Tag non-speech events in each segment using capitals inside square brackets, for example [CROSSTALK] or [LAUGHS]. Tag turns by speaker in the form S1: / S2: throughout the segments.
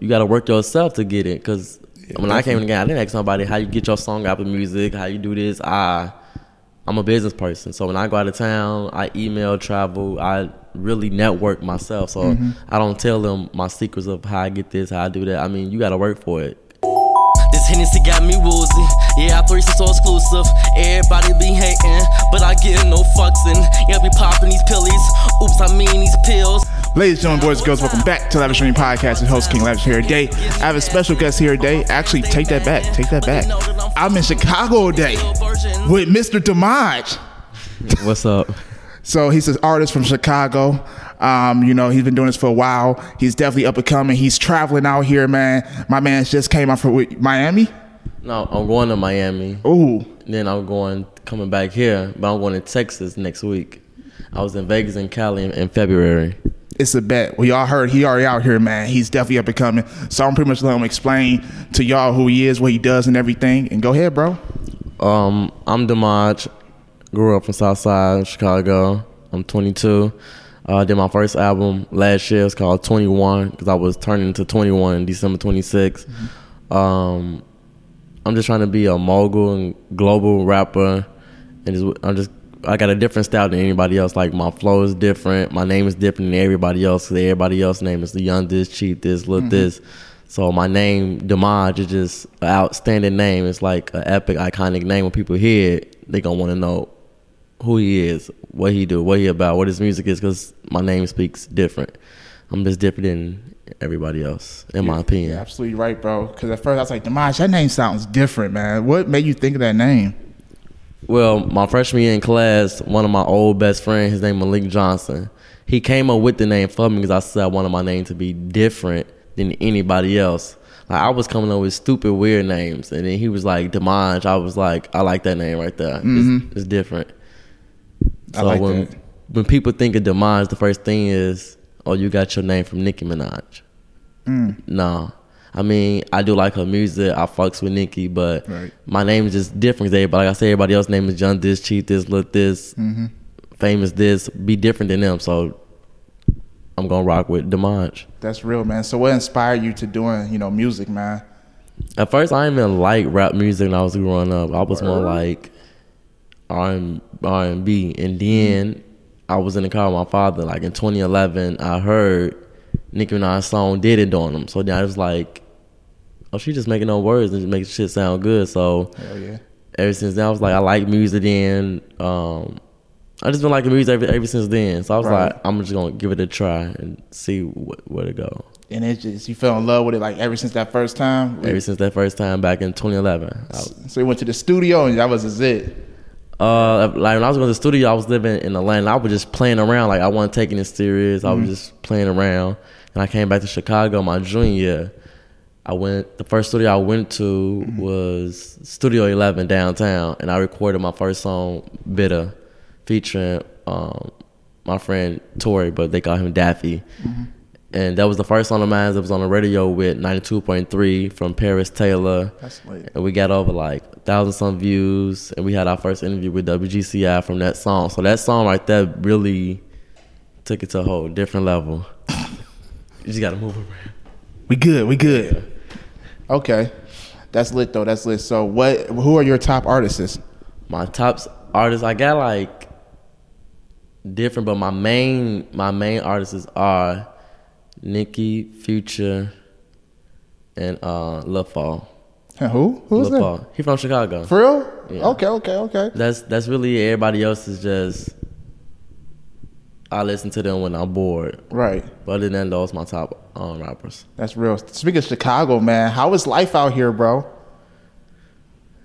S1: you got to work yourself to get it. Cause when I came in the game, I didn't ask somebody how you get your song out of music, how you do this. I I'm a business person, so when I go out of town, I email, travel, I really network myself. So mm-hmm. I don't tell them my secrets of how I get this, how I do that. I mean, you got to work for it.
S2: This Hennessy got me woozy. Yeah, I threes so exclusive. Everybody be hating, but I get no fucks in. Yeah, be popping these pillies. Oops, I mean these pills.
S3: Ladies and gentlemen, boys and girls, welcome back to Lavish Dream Podcast. It's host King Lavish here today. I have a special guest here today. Actually, take that back. Take that back. I'm in Chicago today with Mr. Dmaij.
S1: What's up?
S3: So he's an artist from Chicago. Um, you know, he's been doing this for a while. He's definitely up and coming. He's traveling out here, man. My man just came out from Miami.
S1: No, I'm going to Miami.
S3: Ooh,
S1: Then I'm going coming back here, but I'm going to Texas next week. I was in Vegas and Cali in, in February.
S3: it's a bet. Well, y'all heard he already out here, man. He's definitely up and coming. So I'm pretty much let him explain to y'all who he is, what he does, and everything. And go ahead, bro.
S1: Um, I'm Dmaij. Grew up from Southside Chicago. I'm 22. Uh, did my first album last year. It's called 21 because I was turning into 21 December 26. Um, I'm just trying to be a mogul and global rapper, and just, I'm just I got a different style than anybody else. Like my flow is different, my name is different than everybody else. Cause everybody else's name is the young this, cheat this, mm-hmm. look this. So my name Dmaij is just an outstanding name. It's like an epic, iconic name. When people hear it, they gonna want to know who he is, what he do, what he about, what his music is. Cause my name speaks different. I'm just different than everybody else, in my opinion.
S3: Absolutely right, bro. Because at first I was like, Dmaij, that name sounds different, man. What made you think of that name?
S1: Well, my freshman year in class, one of my old best friends, his name Malik Johnson, he came up with the name for me because I said I wanted my name to be different than anybody else. Like I was coming up with stupid, weird names, and then he was like Dmaij. I was like, I like that name right there. It's, it's different.
S3: Mm-hmm. I
S1: So
S3: like
S1: when
S3: that.
S1: when people think of Dmaij, the first thing is, oh, you got your name from Nicki Minaj.
S3: Mm.
S1: No. I mean, I do like her music. I fucks with Nicki, but
S3: Right.
S1: my name is just different. 'cause Everybody, like I said, everybody else's name is John this, cheat this, look this,
S3: Mm-hmm.
S1: famous this. Be different than them. So I'm gonna rock with Dmaij.
S3: That's real, man. So what inspired you to doing, you know, music, man?
S1: At first, I didn't even like rap music when I was growing up. I was more like R and B, and then I was in the car with my father. Like in 2011, I heard Nicki Minaj's song "Did It" on him. So then I was like, "Oh, she just making no words and just making shit sound good." So
S3: yeah.
S1: ever since then, I was like, I like music. Then um, I just been liking music ever, ever since then. So I was
S3: Right.
S1: like, I'm just gonna give it a try and see wh- where to go.
S3: And it just you fell in love with it like ever since that first time.
S1: Ever since that first time back in 2011, was,
S3: So you went to the studio and that was just it.
S1: Uh, like when I was going to the studio, I was living in Atlanta. I was just playing around. Like I wasn't taking it serious. I was just playing around. And I came back to Chicago my junior year. I went. The first studio I went to was Studio Eleven downtown, and I recorded my first song, "Bitter," featuring um, my friend Tori, but they call him Daffy. And that was the first song of mine that was on the radio with 92.3 from Paris Taylor.
S3: That's lit.
S1: And we got over like thousand some views, and we had our first interview with WGCI from that song. So that song right there really took it to a whole different level. [LAUGHS] you just gotta move around.
S3: We good. We good. Okay. That's lit though. That's lit. So what who are your top artists?
S1: My top artists, I got like different, but my main my main artists are Nicki, Future, and uh Lil Fall.
S3: Who? Who's
S1: Lil
S3: that?
S1: Fall. He from Chicago.
S3: For real?
S1: Yeah.
S3: Okay, okay, okay.
S1: That's that's really it. everybody else is just I listen to them when I'm bored.
S3: Right.
S1: But other than those, my top um, rappers.
S3: That's real. Speaking of Chicago, man, how is life out here, bro?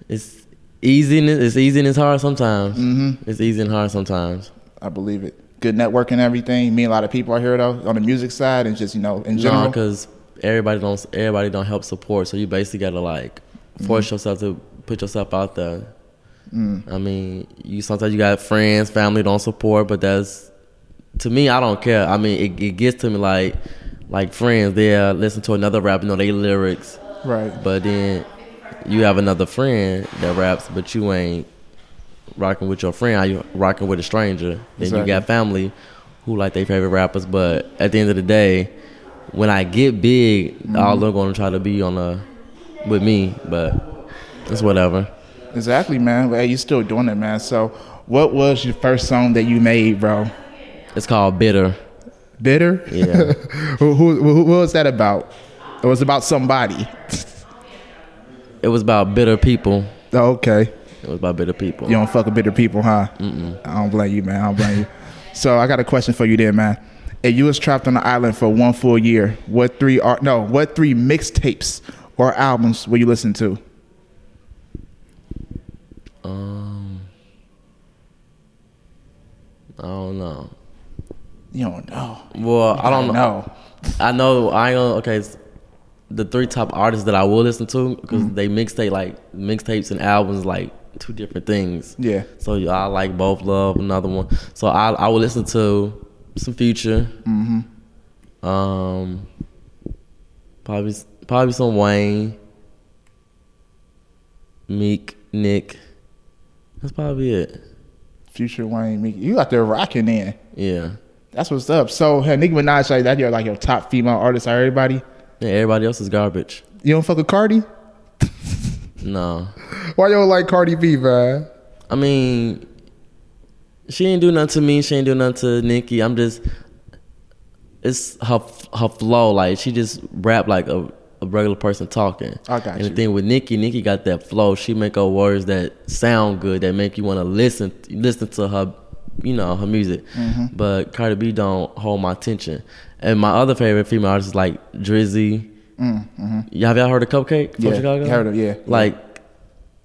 S1: It's easy and it's easy and it's hard sometimes. Mm-hmm. It's easy and hard sometimes.
S3: I believe it. Good networking and everything. Me and a lot of people out here though on the music side and just you know in general.
S1: because everybody don't everybody don't help support. So you basically gotta like force yourself to put yourself out there. I mean, you sometimes you got friends, family don't support, but that's to me. I don't care. I mean, it, it gets to me like like friends. They uh, listen to another rapper, know they lyrics,
S3: right.
S1: but then you have another friend that raps, but you ain't rocking with your friend. How you rocking with a stranger? Then
S3: Exactly.
S1: you got family who like their favorite rappers, but at the end of the day, when I get big,
S3: Mm-hmm.
S1: all they're gonna try to be on a with me, but it's whatever.
S3: Exactly, man. But hey, you still doing it, man. So, what was your first song that you made, bro?
S1: It's called Bitter.
S3: Bitter.
S1: Yeah. [LAUGHS]
S3: who, who, who, what was that about? It was about somebody.
S1: It was about bitter people.
S3: Oh, okay.
S1: It was about bitter people.
S3: You don't fuck with bitter people, huh? Mm-mm. I don't blame you, man. I don't blame you. So I got a question for you there, man. If you was trapped on the island for one full year, what three are no? What three mixtapes or albums will you listen to?
S1: Um, I don't know.
S3: You don't know.
S1: Well, I don't know. I know I ain't gonna. Okay, the three top artists that I will listen to because they mixtape like mixtapes and albums like two different things.
S3: Yeah.
S1: So yeah, I like both. Love another one. So I I will listen to some Future. Mm-hmm. Um. Probably probably some Wayne. Meek, Nick. That's probably it.
S3: Future Wayne, Meek. You out there rocking in.
S1: Yeah.
S3: That's what's up. So, hey, Nicki Minaj, like that, you're like your top female artist. Are Everybody.
S1: Yeah. Everybody else is garbage.
S3: You don't fuck with Cardi? [LAUGHS]
S1: No.
S3: Why you don't like Cardi B, man?
S1: I mean, she ain't do nothing to me. She ain't do nothing to Nicki. I'm just, it's her her flow. Like she just rap like a, a regular person talking.
S3: I got
S1: and
S3: you.
S1: the thing with Nicki, Nicki got that flow. She make her words that sound good, that make you want to listen listen to her, you know, her music.
S3: Mm-hmm.
S1: But Cardi B don't hold my attention. And my other favorite female artist is like Dreezy. Yeah, have y'all heard of Cupcakke from
S3: Yeah,
S1: Chicago?
S3: heard of- yeah.
S1: Like,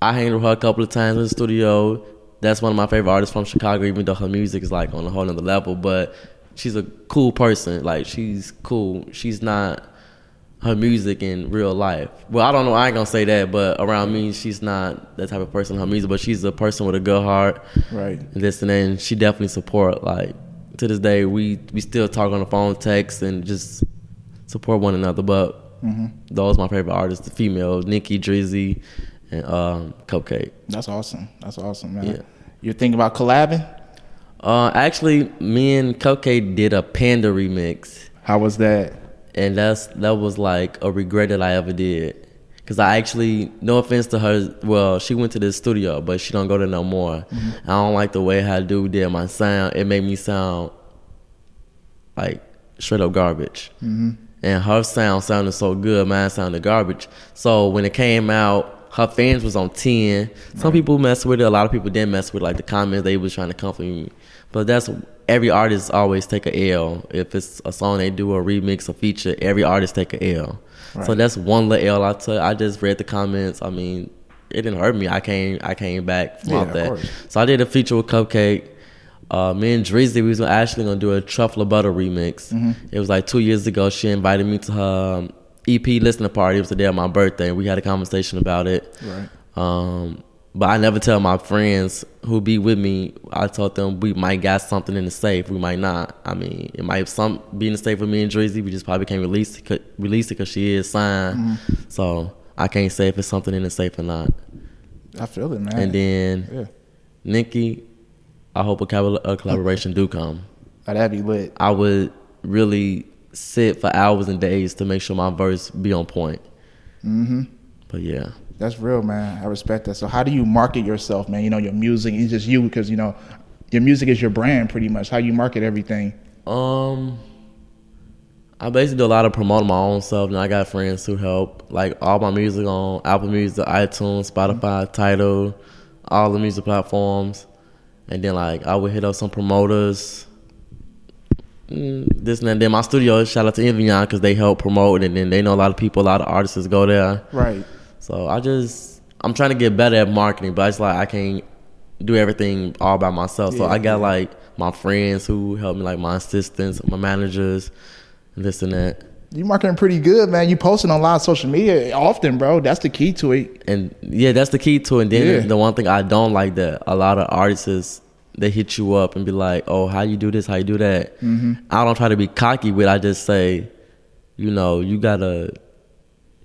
S1: I hanged with her a couple of times in the studio. That's one of my favorite artists from Chicago, even though her music is like on a whole nother level. But she's a cool person. Like, she's cool. She's not her music in real life. Well, I don't know. I ain't gonna say that, but around me, she's not that type of person. Her music, but she's a person with a good heart.
S3: Right.
S1: And this and that. And she definitely support. Like to this day, we we still talk on the phone, text, and just support one another. But those my favorite artists, the female, Nicki, Dreezy, and um, Cupcakke.
S3: That's awesome. That's awesome, man.
S1: Yeah.
S3: You're thinking about collabing?
S1: Uh, actually, me and Cupcakke did a Panda remix.
S3: How was that?
S1: And that's that was like a regret that I ever did. Cause I actually, no offense to her, well, she went to the studio, but she don't go there no more. Mm-hmm. I don't like the way how dude did my sound. It made me sound like straight up garbage. Mm-hmm. And her sound sounded so good, mine sounded garbage. So when it came out, her fans was on ten. Some people messed with it. A lot of people didn't mess with it, like the comments. They was trying to comfort me. But that's every artist always take a L. If it's a song they do a remix, a feature, every artist take a L. So that's one little L I took. I just read the comments. I mean, it didn't hurt me. I came I came back from
S3: Yeah,
S1: that.
S3: course.
S1: So I did a feature with Cupcakke. Uh, me and Dreezy, we was actually gonna do a truffle butter remix.
S3: Mm-hmm.
S1: It was like two years ago. She invited me to her um, EP listening party. It was the day of my birthday. and We had a conversation about it.
S3: Right.
S1: Um, but I never tell my friends who be with me. I told them we might got something in the safe. We might not. I mean, it might some be in the safe with me and Dreezy. We just probably can't release it. Release it because she is signed.
S3: Mm-hmm.
S1: So I can't say if it's something in the safe or not.
S3: I feel it, man.
S1: And then
S3: yeah.
S1: Nicki, I hope a, a collaboration do come.
S3: Oh, that'd be lit.
S1: I would really sit for hours and days to make sure my verse be on point. Mm-hmm. But yeah,
S3: That's real, man. I respect that. So, how do you market yourself, man? You know, your music is just you because you know your music is your brand, pretty much. How you market everything?
S1: um, I basically do a lot of promoting my own stuff, and I got friends who help. Like all my music on Apple Music, iTunes, Spotify, Tidal, all the music platforms, and then like I would hit up some promoters. Mm, This and that. Then my studio, shout out to Envion because they help promote, and then they know a lot of people, a lot of artists go there.
S3: Right.
S1: So I just I'm trying to get better at marketing, but it's like I can't do everything all by myself. So I got
S3: yeah.
S1: like my friends who help me, like my assistants, my managers, and this and that.
S3: You marketing pretty good, man. You posting on a lot of social media often, bro. That's the key to it.
S1: And yeah, that's the key to it. And then
S3: Yeah.
S1: the one thing I don't like that a lot of artists they hit you up and be like, "Oh, how you do this? How you do that?"
S3: Mm-hmm.
S1: I don't try to be cocky with. I just say, you know, you gotta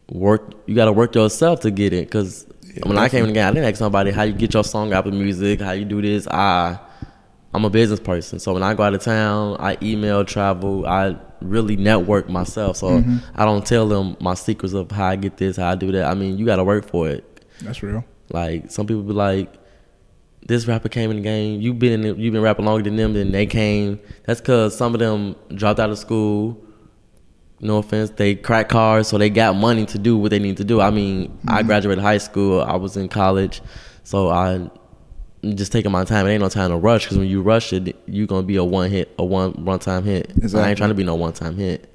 S1: work. You gotta work yourself to get it. Because when I came in the game, I didn't ask somebody how you get your song out of music, how you do this. I, I'm a business person, so when I go out of town, I email, travel, I really network myself. So
S3: Mm-hmm.
S1: I don't tell them my secrets of how I get this, how I do that. I mean, you got to work for it.
S3: That's real.
S1: Like some people be like, this rapper came in the game. You've been in, you been rapping longer than them. Then they came. That's because some of them dropped out of school. No offense, they crack cars, so they got money to do what they need to do. I mean, I mm-hmm. graduated high school. I was in college, so I I'm just taking my time. It ain't no time to rush because when you rush it, you're gonna be a one hit, a one one time hit. I ain't trying to be no one time hit.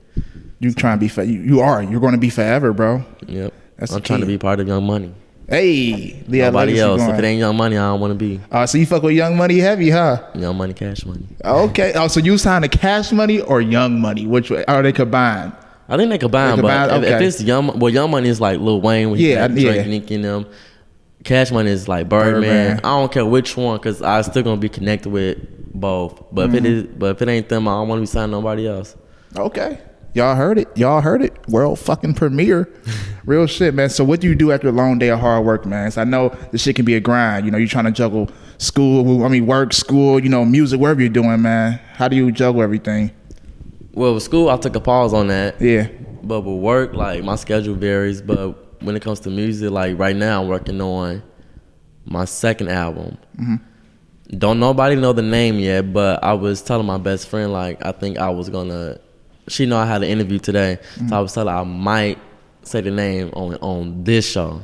S3: You trying to be? For, you, you are. You're going to be forever, bro.
S1: Yep.
S3: That's
S1: I'm trying to be part of Young Money.
S3: Hey, Leah
S1: Nobody else. If it ain't Young Money, I don't want to be
S3: Uh, so you fuck with Young Money heavy, huh?
S1: Young Money, Cash Money.
S3: Okay. Oh, so you signed to Cash Money or Young Money? Which way are they combined?
S1: I think they combine,
S3: They combine,
S1: but if, if it's Young, well, Young Money is like Lil Wayne, when he
S3: Yeah, yeah.
S1: Drake, Nicki, and them. Cash Money is like Birdman.
S3: Birdman.
S1: I don't care which one, cause I still gonna be connected with both. But if it
S3: Mm-hmm.
S1: is, but if it ain't them, I don't want to be signing nobody else.
S3: Okay. Y'all heard it. Y'all heard it. World fucking premiere. [LAUGHS] Real shit, man. So what do you do after a long day of hard work, man? 'Cause I know this shit can be a grind. You know, you're trying to juggle school, I mean work, school, you know, music, wherever you're doing, man. How do you juggle everything?
S1: Well, with school, I took a pause on that.
S3: Yeah.
S1: But with work, like my schedule varies. But when it comes to music, like right now, I'm working on my second album. Mm-hmm. Don't nobody know the name yet, but I was telling my best friend like I think I was gonna. She know I had an interview today, so I was telling her I might say the name on on this show.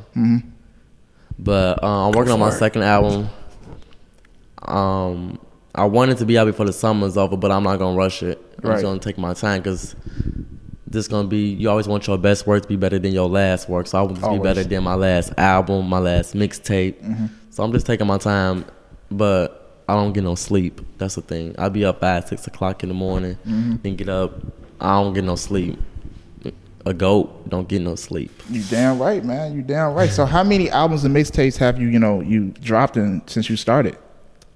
S1: But uh, I'm working on my second album. Um, I wanted to be out before the summer's over, but I'm not gonna rush it. I'm
S3: Right.
S1: just gonna take my time because this gonna be. You always want your best work to be better than your last work, so I want to be better than my last album, my last mixtape. So I'm just taking my time, but I don't get no sleep. That's the thing. I be up at six o'clock in the morning, then get up. I don't get no sleep. A goat don't get no sleep.
S3: You damn right, man. You damn right. So how many albums and mixtapes have you, you know, you dropped in since you started?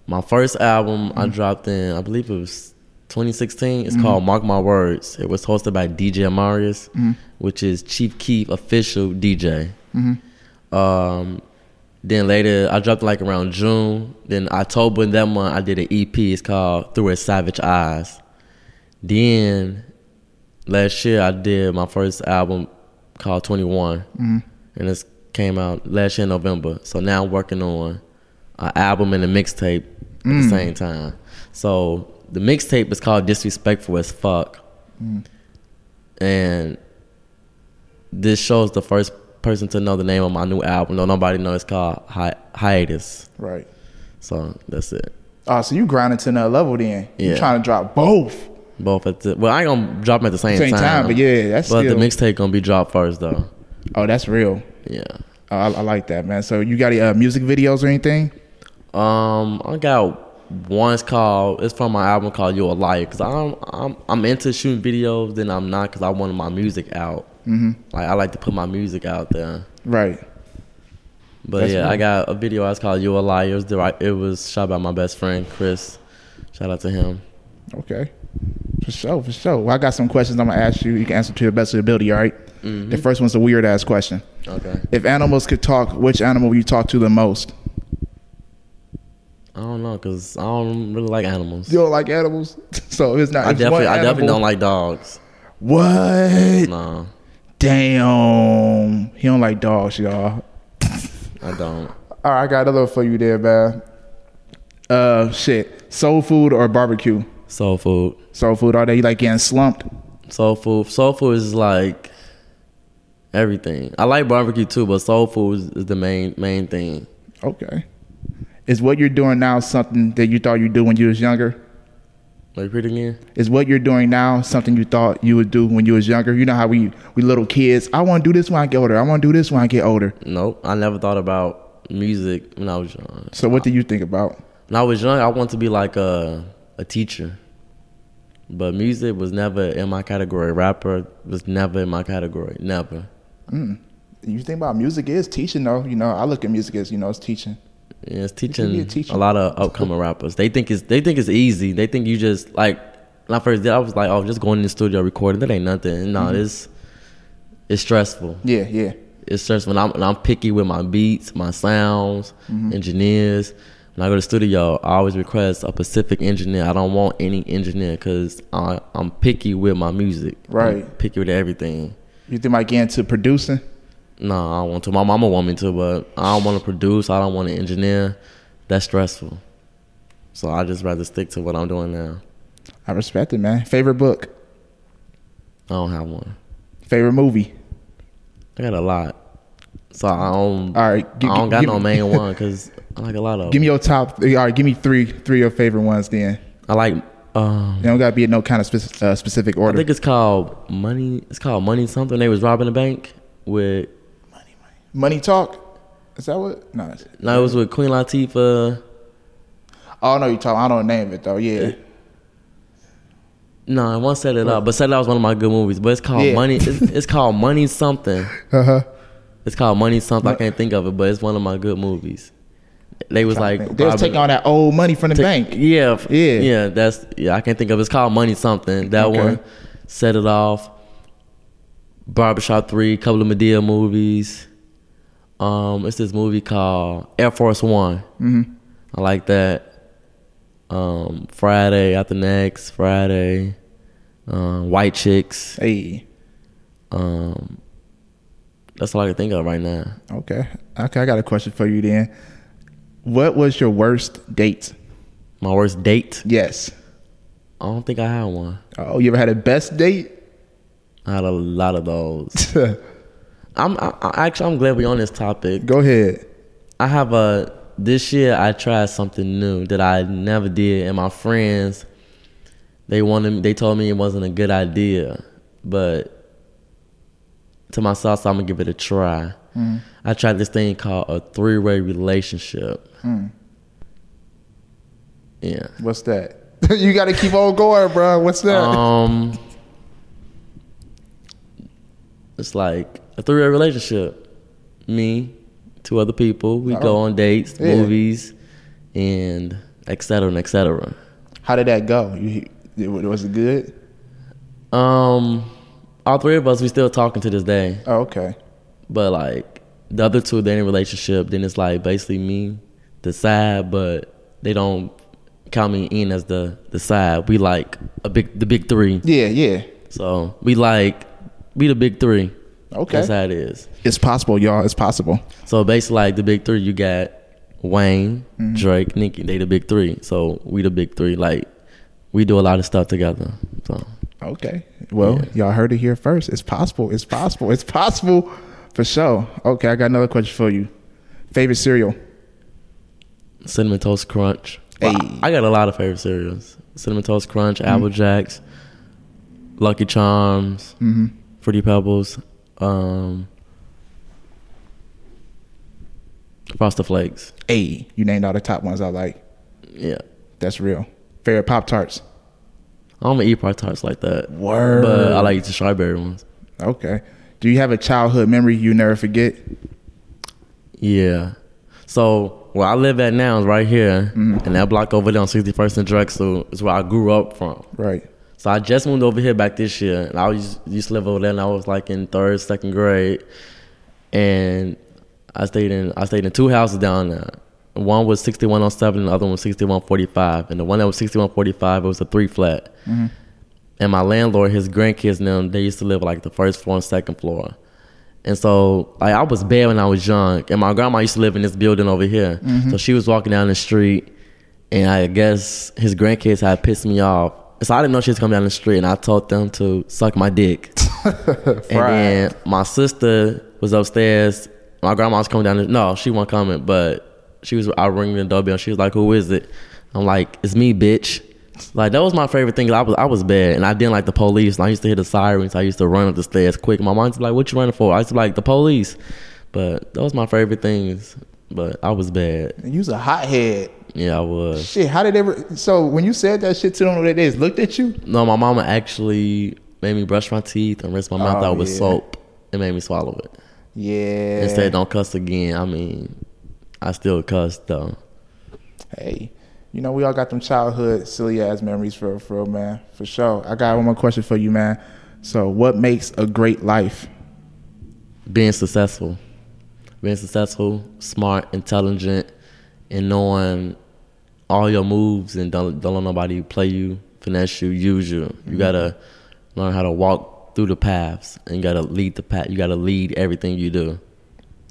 S1: My first album I mm-hmm. dropped in, I believe it was 2016. It's mm-hmm. called Mark My Words. It was hosted by DJ Marius, mm-hmm. which is Chief Keef official DJ. Um, then later I dropped like around June. Then October that month I did an EP. It's called Through His Savage Eyes. Then last year I did my first album called 21, mm-hmm. and it came out last year in November. So now I'm working on an album and a mixtape at the mm. same time. So the mixtape is called Disrespectful as Fuck, mm. and this shows the first person to know the name of my new album. No, nobody knows it's called Hi- Hiatus.
S3: Right.
S1: So that's it.
S3: Oh, so you grinding to another level then. You
S1: Yeah.
S3: trying to drop both.
S1: Both at the well, I ain't gonna drop them at the same,
S3: Same
S1: time.
S3: time, but yeah, that's
S1: but
S3: still-
S1: the mixtape gonna be dropped first though.
S3: Oh, that's real.
S1: Yeah.
S3: Oh, I, I like that, man. So you got any uh, music videos or anything?
S1: Um, I got one's called. It's from my album called "You're a Liar" because I'm I'm I'm into shooting videos, then I'm not because I wanted my music out. Mm-hmm. Like I like to put my music out there.
S3: Right.
S1: But
S3: That's
S1: yeah,
S3: cool.
S1: I got a video that's called "You're a Liar." It was, it was shot by my best friend Chris. Shout out to him.
S3: Okay. For sure, for sure. Well, I got some questions I'm gonna ask you. You can answer to your best of your ability. All right? The first one's a weird ass question.
S1: Okay.
S3: If animals could talk, which animal would you talk to the most?
S1: I don't know because I don't really like animals.
S3: You don't like animals, [LAUGHS] so it's not.
S1: I definitely I definitely don't like dogs.
S3: What?
S1: No,
S3: Damn. He don't like dogs, y'all. [LAUGHS]
S1: I don't.
S3: All right, I got another one for you there, man. Uh, shit. Soul food or barbecue?
S1: Soul food.
S3: Soul food all day. You like getting slumped?
S1: Soul food. Soul food is like everything. I like barbecue too, but soul food is, is the main main thing.
S3: Okay. Is what you're doing now something that you thought you'd do when you was younger?
S1: Like repeat again.
S3: Is what you're doing now something you thought you would do when you was younger? You know how we we little kids. I want to do this when I get older. I want to do this when I get older.
S1: Nope. I never thought about music when I was young.
S3: So what do you think about?
S1: When I was young, I wanted to be like a a teacher. But music was never in my category. Rapper was never in my category. Never.
S3: You think about music is teaching though. You know, I look at music as you know it's teaching.
S1: Yeah, it's teaching
S3: a
S1: lot of upcoming rappers. They think it's they think it's easy. They think you just like when I first did. I was like, oh, just going in the studio recording. That ain't nothing. No,
S3: Mm-hmm.
S1: it's it's stressful.
S3: Yeah, yeah.
S1: It's stressful. And I'm when I'm picky with my beats, my sounds,
S3: Mm-hmm.
S1: engineers. When I go to the studio, I always request a Pacific engineer. I don't want any engineer because I'm picky with my music.
S3: Right.
S1: I'm picky with everything.
S3: You think I get into producing?
S1: No, I don't want to. My mama want me to, but I don't want to produce. I don't want to engineer. That's stressful. So I just rather stick to what I'm doing now.
S3: I respect it, man. Favorite book?
S1: I don't have one.
S3: Favorite movie?
S1: I got a lot. So I don't.
S3: All right, gi-
S1: I don't got
S3: give
S1: no main [LAUGHS] one because I like a lot of.
S3: Give me your top. Three. All right, give me three. Three of your favorite ones. Then
S1: I like. Um,
S3: they don't gotta be in no kind of spec- uh, specific order.
S1: I think it's called money. It's called money something. They was robbing the bank with.
S3: Money money, money Talk. Is that what? No.
S1: No, it was with Queen Latifah.
S3: Oh no, you talk. I don't name it though. Yeah. [LAUGHS]
S1: No, I won't set it up, but set it up was one of my good movies. But it's called
S3: Yeah.
S1: money. It's, it's called money something. [LAUGHS]
S3: Uh huh.
S1: It's called money something. I can't think of it, but it's one of my good movies. They was like
S3: they was taking all that old money from the
S1: Ta-
S3: bank.
S1: Yeah,
S3: Yeah.
S1: yeah. That's yeah. I can't think of. it. It's called Money Something. That
S3: Okay.
S1: one set it off. Barbershop Three, couple of Madea movies. Um, it's this movie called Air Force One.
S3: hmm
S1: I like that. Um, Friday after next Friday. Um, White Chicks.
S3: Hey.
S1: Um, that's all I can think of right now.
S3: Okay. Okay. I got a question for you then. What was your worst date?
S1: My worst date.
S3: Yes.
S1: I don't think I had one.
S3: Oh, you ever had a best date?
S1: I had a lot of those. [LAUGHS] I'm I, I, actually I'm glad we're on this topic.
S3: Go ahead.
S1: I have a this year I tried something new that I never did, and my friends they wanted they told me it wasn't a good idea, but to myself, so I'm gonna give it a try. I tried this thing called a three way relationship. Yeah.
S3: What's that? [LAUGHS] you got to keep on going, bro. What's that?
S1: Um, it's like a three-way relationship. Me, two other people. We go
S3: Oh.
S1: on dates,
S3: Yeah.
S1: movies, and et cetera and et cetera.
S3: How did that go? You, was it good?
S1: Um, all three of us, we still talking to this day.
S3: Oh, okay.
S1: But like the other two, they're in a relationship. Then it's like basically me, the side, but they don't count me in as the the side. We like a big the big three.
S3: Yeah, yeah.
S1: So we like we the big three.
S3: Okay.
S1: That's how it is.
S3: It's possible, y'all. It's possible.
S1: So basically, like the big three, you got Wayne, mm-hmm. Drake, Nicki. They the big three. So we the big three. Like we do a lot of stuff together. So
S3: Okay. Well, y'all heard it here first. It's possible. It's possible. It's possible for sure. Okay, I got another question for you. Favorite cereal?
S1: cinnamon toast crunch.
S3: Hey.
S1: I got a lot of favorite cereals: cinnamon toast crunch, Apple Jacks, Lucky Charms,
S3: Mm-hmm.
S1: Fruity Pebbles, um, Frosted Flakes.
S3: A. You named all the top ones I like.
S1: Yeah,
S3: That's real. Favorite Pop Tarts?
S1: I don't eat Pop Tarts like that.
S3: Word.
S1: But I like the strawberry ones.
S3: Okay. Do you have a childhood memory you never forget?
S1: Yeah. So where I live at now is right here, mm-hmm. and that block over there on 61st and Drexel is where I grew up from.
S3: Right.
S1: So I just moved over here back this year, and I was used to live over there, and I was like in third, second grade, and I stayed in I stayed in two houses down there. One was sixty-one 6107, and the other one was 6145, and the one that was 6145 it was a three flat. Mm-hmm. And my landlord, his grandkids, and them, they used to live like the first floor and second floor. And so like I was bad when I was young, and my grandma used to live in this building over here. Mm-hmm. So she was walking down the street, and I guess his grandkids had pissed me off. So I didn't know she was coming down the street, and I told them to suck my dick. [LAUGHS] and then my sister was upstairs. My grandma was coming down. The, no, she wasn't coming, but she was. I ringing the doorbell. She was like, "Who is it?" I'm like, "It's me, bitch." Like that was my favorite thing. I was I was bad, and I didn't like the police. And I used to hear the sirens. I used to run up the stairs quick. My mom's like, "What you running for?" I used to be like the police, but that was my favorite things. But I was bad.
S3: And You was a hothead.
S1: Yeah, I was.
S3: Shit, how did they? Re- so when you said that shit to them, they just looked at you.
S1: No, my mama actually made me brush my teeth and rinse my mouth
S3: Oh,
S1: out with
S3: yeah.
S1: soap. It made me swallow it.
S3: Yeah.
S1: and said don't cuss again. I mean, I still cuss though.
S3: Hey, you know we all got them childhood silly ass memories for for real, man, for sure. I got one more question for you, man. So, what makes a great life?
S1: Being successful, being successful, smart, intelligent, and knowing all your moves and don't don't let nobody play you, finesse you, use you. You mm-hmm. gotta learn how to walk through the paths and you gotta lead the path. You gotta lead everything you do.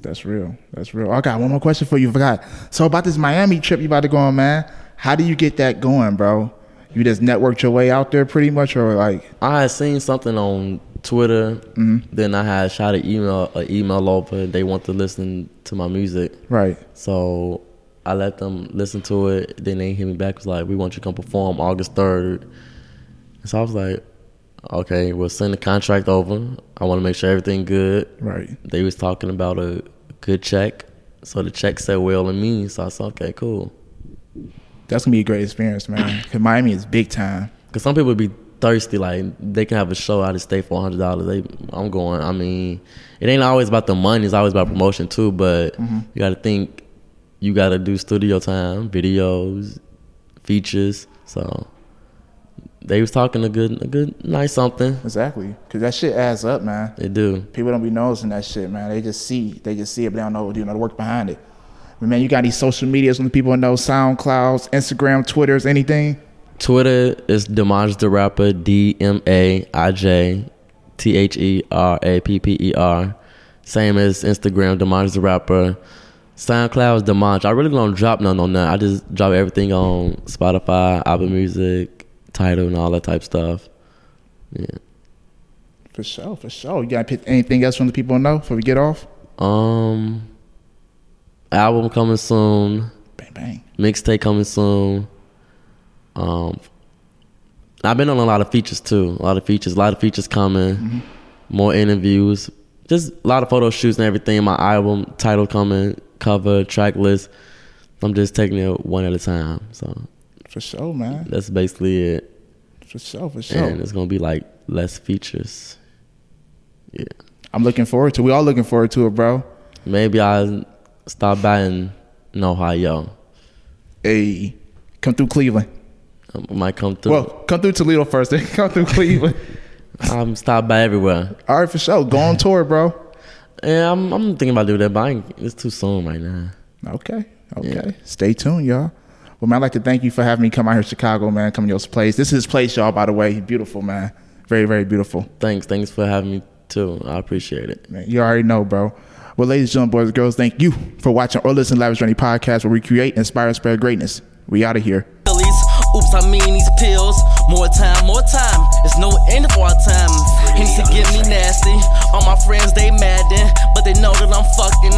S3: That's real. That's real. I got one more question for you. Forgot. So about this Miami trip you about to go on, man. How do you get that going, bro? You just networked your way out there pretty much, or like
S1: I had seen something on Twitter. Mm-hmm. Then I had shot an email an email over. They want to listen to my music.
S3: right?
S1: So I let them listen to it. Then they hit me back was like, "We want you to come perform August 3rd. So I was like, "Okay, we'll send the contract over. I want to make sure everything good."
S3: Right.
S1: They was talking about a good check, so the check said well to me. So I said, "Okay, cool."
S3: That's gonna be a great experience, man. [CLEARS THROAT] Cause Miami is big time.
S1: Cause some people be thirsty, like they can have a show out of state for hundred dollars. They, I'm going. I mean, it ain't always about the money. It's always about promotion too. But mm-hmm. you got to think, you got to do studio time, videos, features. So they was talking a good, a good, nice something.
S3: Exactly. Cause that shit adds up, man.
S1: They do.
S3: People don't be noticing that shit, man. They just see, they just see it, but they don't know, do you know, the work behind it. But man, you got these social medias when the people know SoundClouds, Instagram, Twitters, anything?
S1: Twitter is Dmaij the rapper. D M A I J T H E R A P P E R. Same as Instagram, Dmaij the rapper. SoundCloud is Dmaij. I really don't drop none on that. I just drop everything on Spotify, Apple Music, Tidal, and all that type stuff. Yeah.
S3: For sure, for sure. You got to pick anything else from the people know before we get off?
S1: Um, album coming soon.
S3: Bang, bang.
S1: mixtape coming soon. Um, I've been on a lot of features too. A lot of features, a lot of features coming. More interviews, just a lot of photo shoots and everything. My album title coming, cover, track list. I'm just taking it one at a time. So
S3: For sure, man.
S1: that's basically it.
S3: For sure, for sure.
S1: And it's gonna be like less features. Yeah,
S3: I'm looking forward to. We all looking forward to it, bro.
S1: maybe I stop by in in Ohio.
S3: Hey, come through Cleveland.
S1: Um, I might come through.
S3: Well, come through Toledo first, [LAUGHS] then come through Cleveland. [LAUGHS]
S1: I'm stop by everywhere.
S3: all right, for sure. Go on [LAUGHS] tour, bro.
S1: Yeah, I'm, I'm thinking about doing that, but it's too soon right now.
S3: Okay, okay.
S1: Yeah.
S3: Stay tuned, y'all. Well, man, I'd like to thank you for having me come out here to Chicago, man. Come to your place. This is his place, y'all. By the way, beautiful, man. Very, very beautiful.
S1: Thanks, thanks for having me too. I appreciate it.
S3: Man, you already know, bro. Well, ladies, gentlemen, boys, and girls, thank you for watching or listening to Lavish Journey podcast, where we create, inspire, and spread greatness. We out of here.
S2: Oops, I mean these pills. More time, more time. There's no end for our time. Hennessy get me nasty. All my friends, they mad then, but they know that I'm fucking.